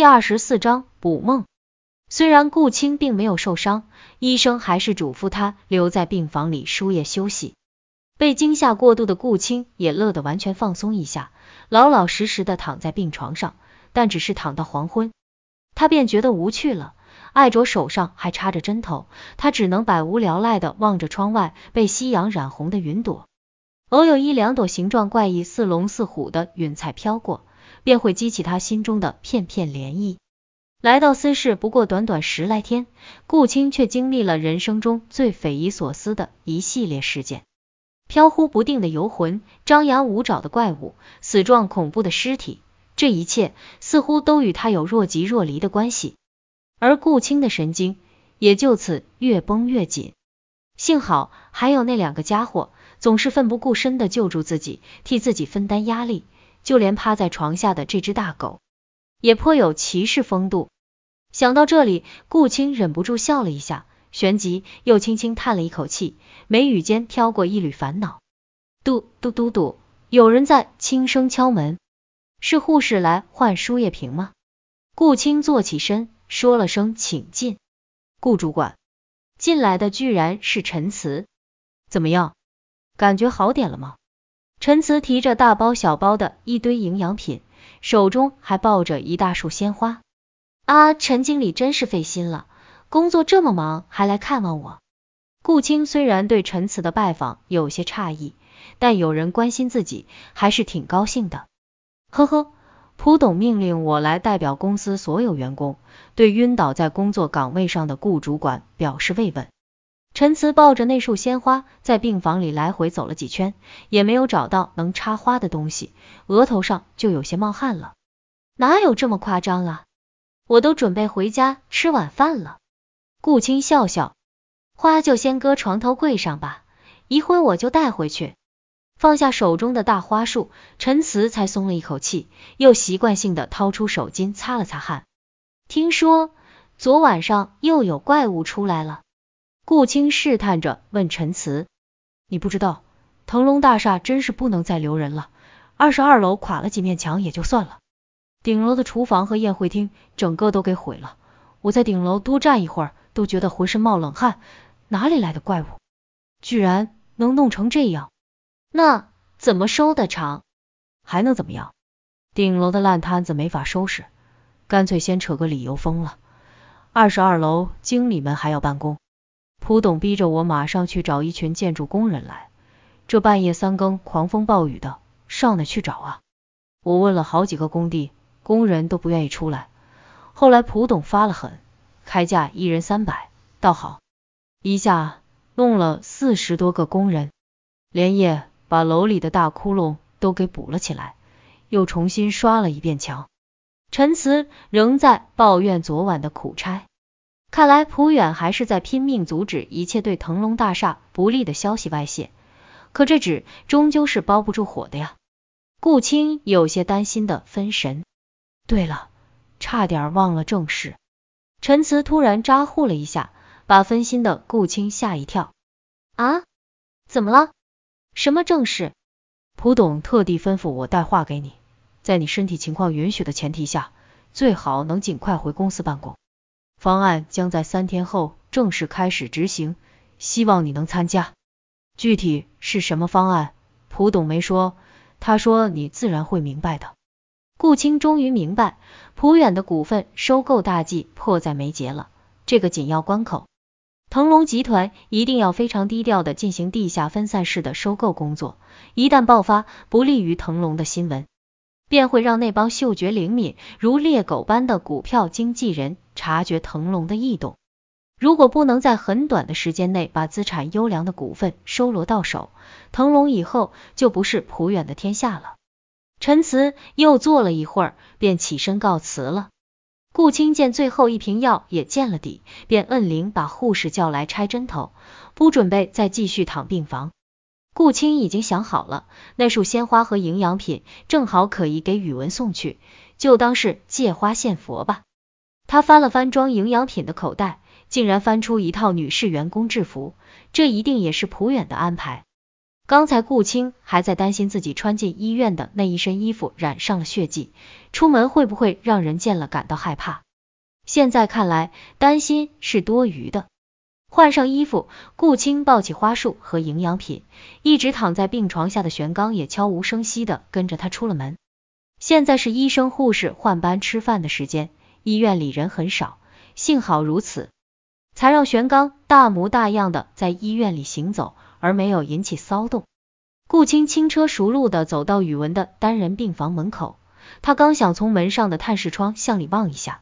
第二十四章补梦。虽然顾青并没有受伤，医生还是嘱咐他留在病房里输液休息。被惊吓过度的顾青也乐得完全放松一下，老老实实的躺在病床上。但只是躺到黄昏，他便觉得无趣了。艾卓手上还插着针头，他只能百无聊赖的望着窗外被夕阳染红的云朵。偶有一两朵形状怪异、似龙似虎的云彩飘过，便会激起他心中的片片涟漪。来到私事不过短短十来天，顾青却经历了人生中最匪夷所思的一系列事件：飘忽不定的游魂，张牙舞爪的怪物，死状恐怖的尸体。这一切似乎都与他有若即若离的关系，而顾青的神经也就此越绷越紧。幸好还有那两个家伙，总是奋不顾身的救助自己，替自己分担压力。就连趴在床下的这只大狗。也颇有骑士风度。想到这里，顾青忍不住笑了一下，旋即又轻轻叹了一口气，眉宇间飘过一缕烦恼。嘟嘟嘟嘟，有人在轻声敲门，是护士来换输液瓶吗？顾青坐起身，说了声请进。顾主管，进来的居然是陈慈，怎么样？感觉好点了吗？陈慈提着大包小包的一堆营养品。手中还抱着一大束鲜花，啊，陈经理真是费心了，工作这么忙还来看望我。顾青虽然对陈慈的拜访有些诧异，但有人关心自己还是挺高兴的。呵呵，蒲董命令我来代表公司所有员工，对晕倒在工作岗位上的顾主管表示慰问。陈慈抱着那束鲜花，在病房里来回走了几圈，也没有找到能插花的东西，额头上就有些冒汗了。哪有这么夸张啊？我都准备回家吃晚饭了。顾青笑笑，花就先搁床头柜上吧，一会我就带回去。放下手中的大花束，陈慈才松了一口气，又习惯性的掏出手巾擦了擦汗。听说昨晚上又有怪物出来了。顾青试探着问陈慈：“你不知道，腾龙大厦真是不能再留人了。二十二楼垮了几面墙也就算了，顶楼的厨房和宴会厅整个都给毁了。我在顶楼多站一会儿都觉得浑身冒冷汗，哪里来的怪物，居然能弄成这样？那怎么收的场？还能怎么样？顶楼的烂摊子没法收拾，干脆先扯个理由封了。二十二楼经理们还要办公。”蒲董逼着我马上去找一群建筑工人来，这半夜三更狂风暴雨的，上哪去找啊？我问了好几个工地，工人都不愿意出来。后来蒲董发了狠，开价一人三百，倒好，一下弄了四十多个工人，连夜把楼里的大窟窿都给补了起来，又重新刷了一遍墙。陈慈仍在抱怨昨晚的苦差。看来普远还是在拼命阻止一切对腾龙大厦不利的消息外泄，可这纸终究是包不住火的呀。顾青有些担心的分神。对了，差点忘了正事。陈慈突然咋呼了一下，把分心的顾青吓一跳。啊？怎么了？什么正事？蒲董特地吩咐我带话给你，在你身体情况允许的前提下，最好能尽快回公司办公。方案将在三天后正式开始执行，希望你能参加。具体是什么方案，蒲董没说，他说你自然会明白的。顾青终于明白，蒲远的股份收购大计迫在眉睫了。这个紧要关口，腾龙集团一定要非常低调的进行地下分散式的收购工作，一旦爆发不利于腾龙的新闻。便会让那帮嗅觉灵敏如猎狗般的股票经纪人察觉腾龙的异动。如果不能在很短的时间内把资产优良的股份收罗到手，腾龙以后就不是普远的天下了。陈慈又坐了一会儿，便起身告辞了。顾青见最后一瓶药也见了底，便摁铃把护士叫来拆针头，不准备再继续躺病房。顾青已经想好了，那束鲜花和营养品正好可以给宇文送去，就当是借花献佛吧。他翻了翻装营养品的口袋，竟然翻出一套女士员工制服，这一定也是普远的安排。刚才顾青还在担心自己穿进医院的那一身衣服染上了血迹，出门会不会让人见了感到害怕。现在看来，担心是多余的。换上衣服，顾青抱起花束和营养品，一直躺在病床下的玄刚也悄无声息的跟着他出了门。现在是医生护士换班吃饭的时间，医院里人很少，幸好如此，才让玄刚大模大样的在医院里行走。而没有引起骚动。顾青轻车熟路的走到宇文的单人病房门口，他刚想从门上的探视窗向里望一下，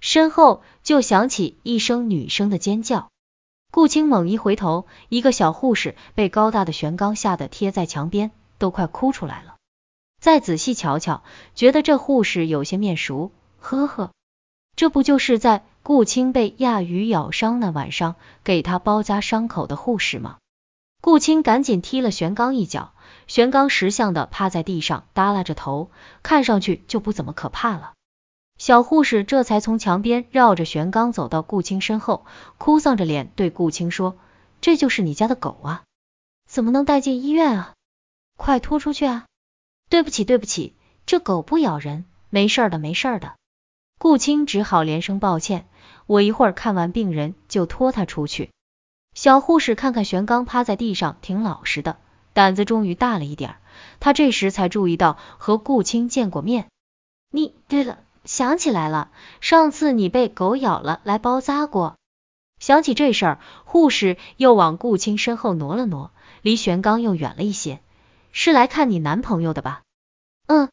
身后就响起一声女生的尖叫。顾青猛一回头，一个小护士被高大的玄刚吓得贴在墙边，都快哭出来了。再仔细瞧瞧，觉得这护士有些面熟，呵呵，这不就是在顾青被亚鱼咬伤那晚上给他包扎伤口的护士吗？顾青赶紧踢了玄刚一脚，玄刚识相的趴在地上，耷拉着头，看上去就不怎么可怕了。小护士这才从墙边绕着玄刚走到顾青身后，哭丧着脸对顾青说：“这就是你家的狗啊？怎么能带进医院啊？快拖出去啊！”对不起，对不起，这狗不咬人，没事的，没事的。顾青只好连声抱歉，我一会儿看完病人就拖他出去。小护士看看玄刚趴在地上，挺老实的，胆子终于大了一点。他这时才注意到和顾青见过面。你，对了，想起来了，上次你被狗咬了，来包扎过。想起这事儿，护士又往顾青身后挪了挪，离玄刚又远了一些。是来看你男朋友的吧？嗯，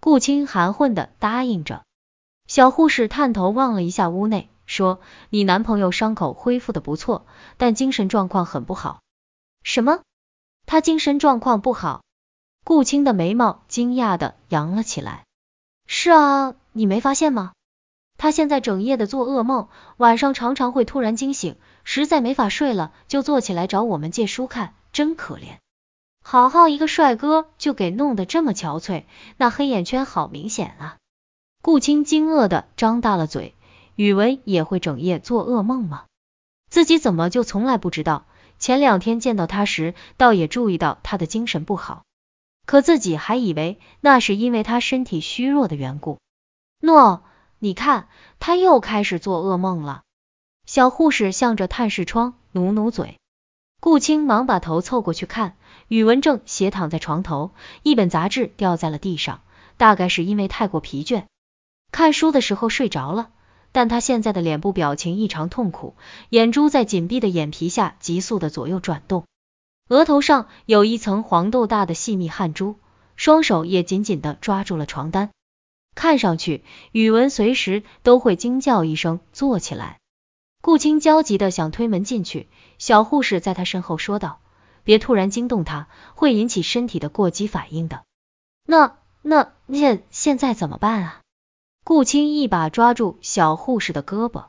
顾青含混的答应着。小护士探头望了一下屋内。说你男朋友伤口恢复的不错，但精神状况很不好。什么？他精神状况不好？顾青的眉毛惊讶的扬了起来。是啊，你没发现吗？他现在整夜的做噩梦，晚上常常会突然惊醒，实在没法睡了，就坐起来找我们借书看，真可怜。好好一个帅哥，就给弄得这么憔悴，那黑眼圈好明显啊！顾青惊愕的张大了嘴。宇文也会整夜做噩梦吗？自己怎么就从来不知道？前两天见到他时，倒也注意到他的精神不好，可自己还以为那是因为他身体虚弱的缘故。诺，你看，他又开始做噩梦了。小护士向着探视窗努努嘴。顾青忙把头凑过去看，宇文正斜躺在床头，一本杂志掉在了地上，大概是因为太过疲倦，看书的时候睡着了。但他现在的脸部表情异常痛苦，眼珠在紧闭的眼皮下急速的左右转动，额头上有一层黄豆大的细密汗珠，双手也紧紧的抓住了床单，看上去宇文随时都会惊叫一声坐起来。顾青焦急的想推门进去，小护士在他身后说道：“别突然惊动他，会引起身体的过激反应的。”那那现现在怎么办啊？顾青一把抓住小护士的胳膊，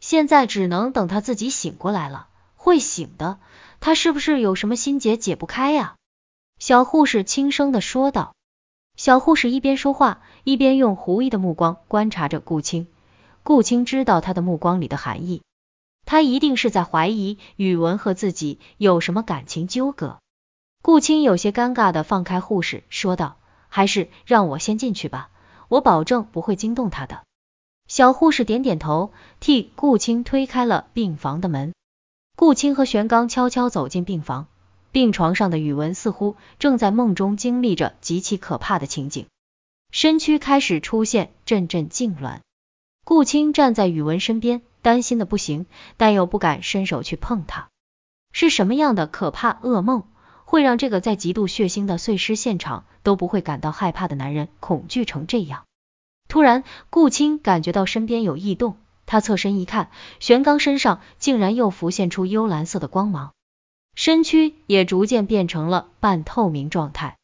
现在只能等他自己醒过来了，会醒的。他是不是有什么心结解不开呀？小护士轻声的说道。小护士一边说话，一边用狐疑的目光观察着顾青。顾青知道他的目光里的含义，他一定是在怀疑宇文和自己有什么感情纠葛。顾青有些尴尬的放开护士，说道：“还是让我先进去吧。”我保证不会惊动他的。小护士点点头，替顾青推开了病房的门。顾青和玄刚悄悄走进病房，病床上的宇文似乎正在梦中经历着极其可怕的情景，身躯开始出现阵阵痉挛。顾青站在宇文身边，担心的不行，但又不敢伸手去碰他。是什么样的可怕噩梦？会让这个在极度血腥的碎尸现场都不会感到害怕的男人恐惧成这样。突然，顾青感觉到身边有异动，他侧身一看，玄刚身上竟然又浮现出幽蓝色的光芒，身躯也逐渐变成了半透明状态。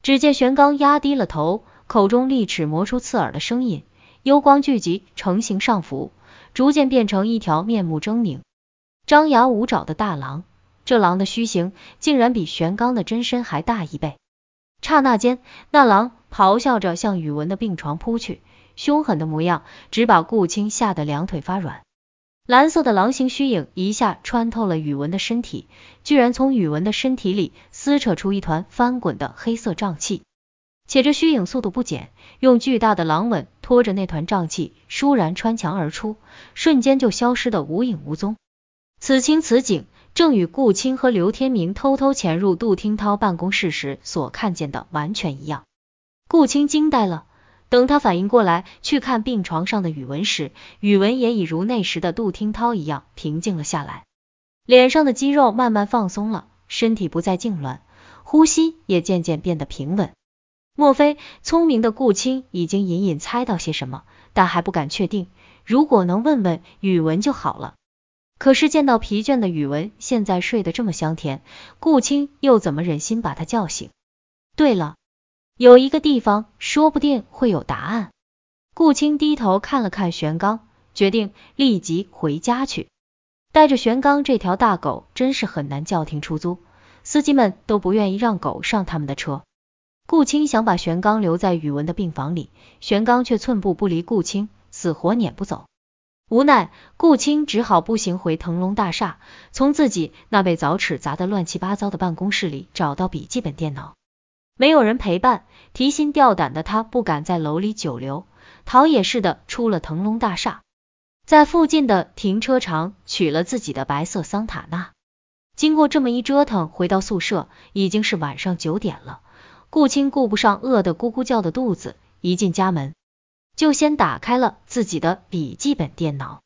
只见玄刚压低了头，口中利齿磨出刺耳的声音，幽光聚集成形上浮，逐渐变成一条面目狰狞、张牙舞爪的大狼。这狼的虚形竟然比玄刚的真身还大一倍。刹那间，那狼咆哮着向宇文的病床扑去，凶狠的模样，只把顾青吓得两腿发软。蓝色的狼形虚影一下穿透了宇文的身体，居然从宇文的身体里撕扯出一团翻滚的黑色瘴气。且这虚影速度不减，用巨大的狼吻拖着那团瘴气，倏然穿墙而出，瞬间就消失的无影无踪。此情此景，正与顾青和刘天明偷偷潜入杜听涛办公室时所看见的完全一样。顾青惊呆了，等他反应过来去看病床上的宇文时，宇文也已如那时的杜听涛一样平静了下来，脸上的肌肉慢慢放松了，身体不再痉挛，呼吸也渐渐变得平稳。莫非聪明的顾青已经隐隐猜到些什么，但还不敢确定。如果能问问宇文就好了。可是见到疲倦的宇文现在睡得这么香甜，顾青又怎么忍心把他叫醒？对了，有一个地方说不定会有答案。顾青低头看了看玄刚，决定立即回家去。带着玄刚这条大狗真是很难叫停出租，司机们都不愿意让狗上他们的车。顾青想把玄刚留在宇文的病房里，玄刚却寸步不离顾青，死活撵不走。无奈，顾青只好步行回腾龙大厦，从自己那被凿齿砸得乱七八糟的办公室里找到笔记本电脑。没有人陪伴，提心吊胆的他不敢在楼里久留，逃也似的出了腾龙大厦，在附近的停车场取了自己的白色桑塔纳。经过这么一折腾，回到宿舍已经是晚上九点了。顾青顾不上饿得咕咕叫的肚子，一进家门就先打开了自己的笔记本电脑，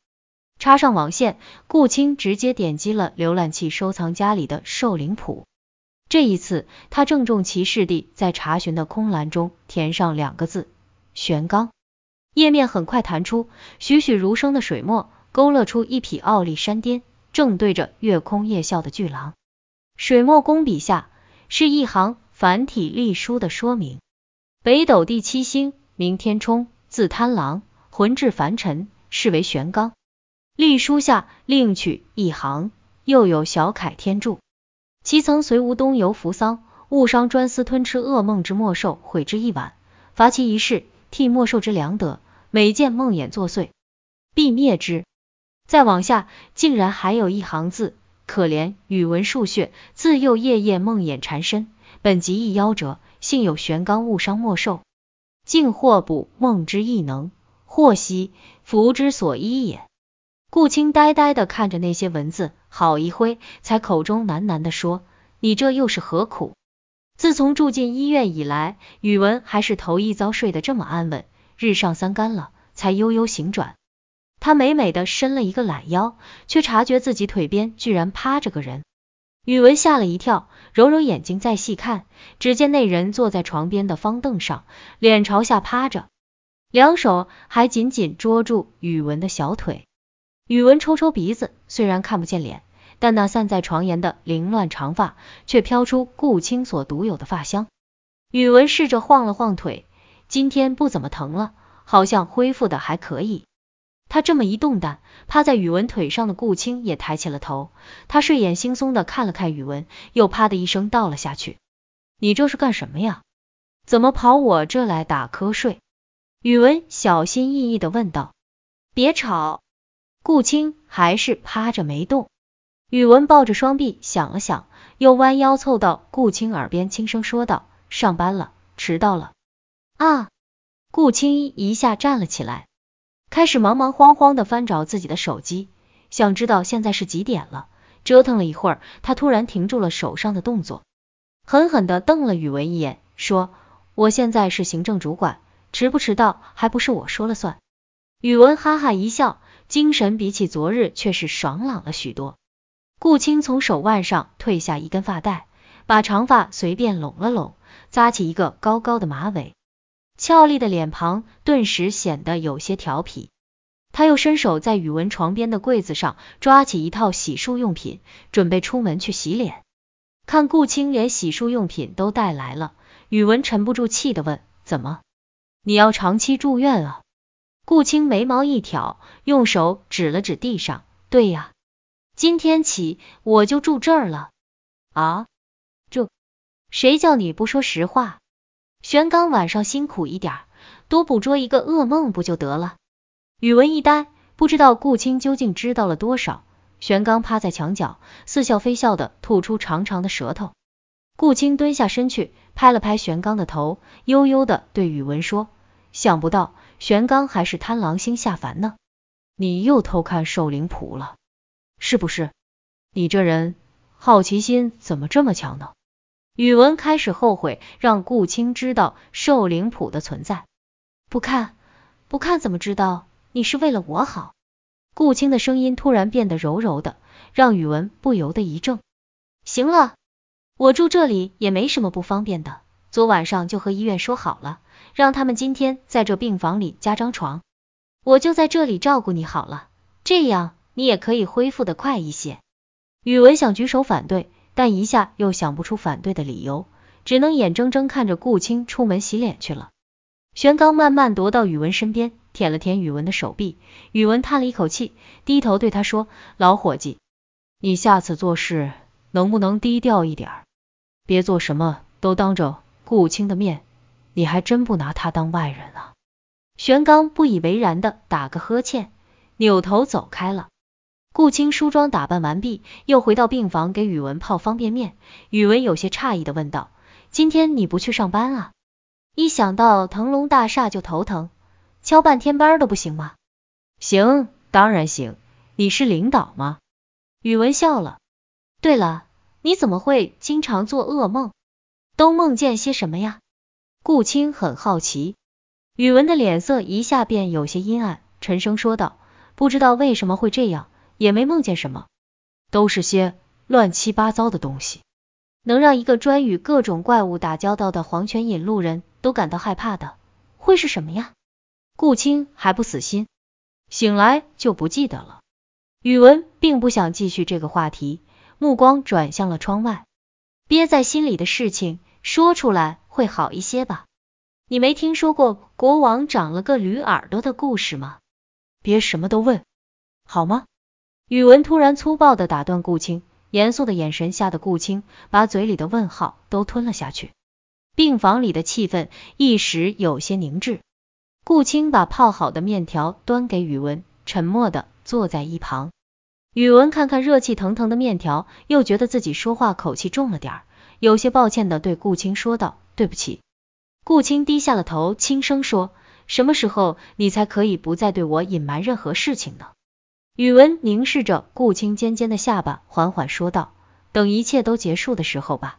插上网线，顾青直接点击了浏览器收藏夹里的兽灵谱。这一次，他郑重其事地在查询的空栏中填上两个字：玄刚。页面很快弹出，栩栩如生的水墨勾勒出一匹傲立山巅、正对着月空夜啸的巨狼。水墨工笔下是一行。繁体隶书的说明：北斗第七星，名天冲，字贪狼，魂至凡尘，是为玄刚。隶书下另取一行，又有小楷天柱：其曾随吴东游扶桑，误伤专司吞吃噩梦之末兽，悔之一晚，罚其一世，替末兽之良德，每见梦魇作祟，必灭之。再往下，竟然还有一行字：可怜宇文数学，自幼夜夜梦魇缠身。本集一夭折，幸有玄刚误伤莫兽，竟获补梦之异能，或惜福之所依也。顾青呆呆的看着那些文字，好一会，才口中喃喃的说：“你这又是何苦？”自从住进医院以来，宇文还是头一遭睡得这么安稳，日上三竿了，才悠悠醒转。他美美的伸了一个懒腰，却察觉自己腿边居然趴着个人。宇文吓了一跳，揉揉眼睛再细看，只见那人坐在床边的方凳上，脸朝下趴着，两手还紧紧捉住宇文的小腿。宇文抽抽鼻子，虽然看不见脸，但那散在床沿的凌乱长发却飘出顾青所独有的发香。宇文试着晃了晃腿，今天不怎么疼了，好像恢复的还可以。他这么一动弹，趴在宇文腿上的顾青也抬起了头。他睡眼惺忪的看了看宇文，又啪的一声倒了下去。你这是干什么呀？怎么跑我这来打瞌睡？宇文小心翼翼的问道。别吵。顾青还是趴着没动。宇文抱着双臂想了想，又弯腰凑到顾青耳边轻声说道：上班了，迟到了。啊！顾青一下站了起来。开始忙忙慌慌的翻找自己的手机，想知道现在是几点了。折腾了一会儿，他突然停住了手上的动作，狠狠的瞪了宇文一眼，说：“我现在是行政主管，迟不迟到还不是我说了算。”宇文哈哈一笑，精神比起昨日却是爽朗了许多。顾青从手腕上褪下一根发带，把长发随便拢了拢，扎起一个高高的马尾。俏丽的脸庞顿时显得有些调皮，他又伸手在宇文床边的柜子上抓起一套洗漱用品，准备出门去洗脸。看顾青连洗漱用品都带来了，宇文沉不住气的问：“怎么，你要长期住院啊？”顾青眉毛一挑，用手指了指地上：“对呀，今天起我就住这儿了。”啊，住？谁叫你不说实话？玄刚晚上辛苦一点，多捕捉一个噩梦不就得了？宇文一呆，不知道顾青究竟知道了多少。玄刚趴在墙角，似笑非笑的吐出长长的舌头。顾青蹲下身去，拍了拍玄刚的头，悠悠的对宇文说：“想不到玄刚还是贪狼星下凡呢，你又偷看寿灵谱了，是不是？你这人好奇心怎么这么强呢？”宇文开始后悔让顾青知道寿灵谱的存在。不看，不看怎么知道？你是为了我好。顾青的声音突然变得柔柔的，让宇文不由得一怔。行了。我住这里也没什么不方便的，昨晚上就和医院说好了，让他们今天在这病房里加张床，我就在这里照顾你好了，这样你也可以恢复的快一些。宇文想举手反对，但一下又想不出反对的理由，只能眼睁睁看着顾青出门洗脸去了。玄刚慢慢踱到宇文身边，舔了舔宇文的手臂，宇文叹了一口气，低头对他说：“老伙计，你下次做事能不能低调一点？”别做什么都当着顾青的面，你还真不拿他当外人啊！玄刚不以为然的打个呵欠，扭头走开了。顾青梳妆打扮完毕，又回到病房给宇文泡方便面。宇文有些诧异的问道：“今天你不去上班啊？一想到腾龙大厦就头疼，敲半天班都不行吗？”行，当然行，你是领导吗？宇文笑了。对了。你怎么会经常做噩梦？都梦见些什么呀？顾青很好奇。宇文的脸色一下便有些阴暗，沉声说道：“不知道为什么会这样，也没梦见什么，都是些乱七八糟的东西，能让一个专与各种怪物打交道的黄泉引路人都感到害怕的，会是什么呀？”顾青还不死心，醒来就不记得了。宇文并不想继续这个话题。目光转向了窗外，憋在心里的事情说出来会好一些吧？你没听说过国王长了个驴耳朵的故事吗？别什么都问，好吗？宇文突然粗暴的打断顾青，严肃的眼神吓得顾青把嘴里的问号都吞了下去。病房里的气氛一时有些凝滞。顾青把泡好的面条端给宇文，沉默的坐在一旁。宇文看看热气腾腾的面条，又觉得自己说话口气重了点儿，有些抱歉的对顾青说道：“对不起。”顾青低下了头，轻声说：“什么时候你才可以不再对我隐瞒任何事情呢？”宇文凝视着顾青尖尖的下巴，缓缓说道：“等一切都结束的时候吧。”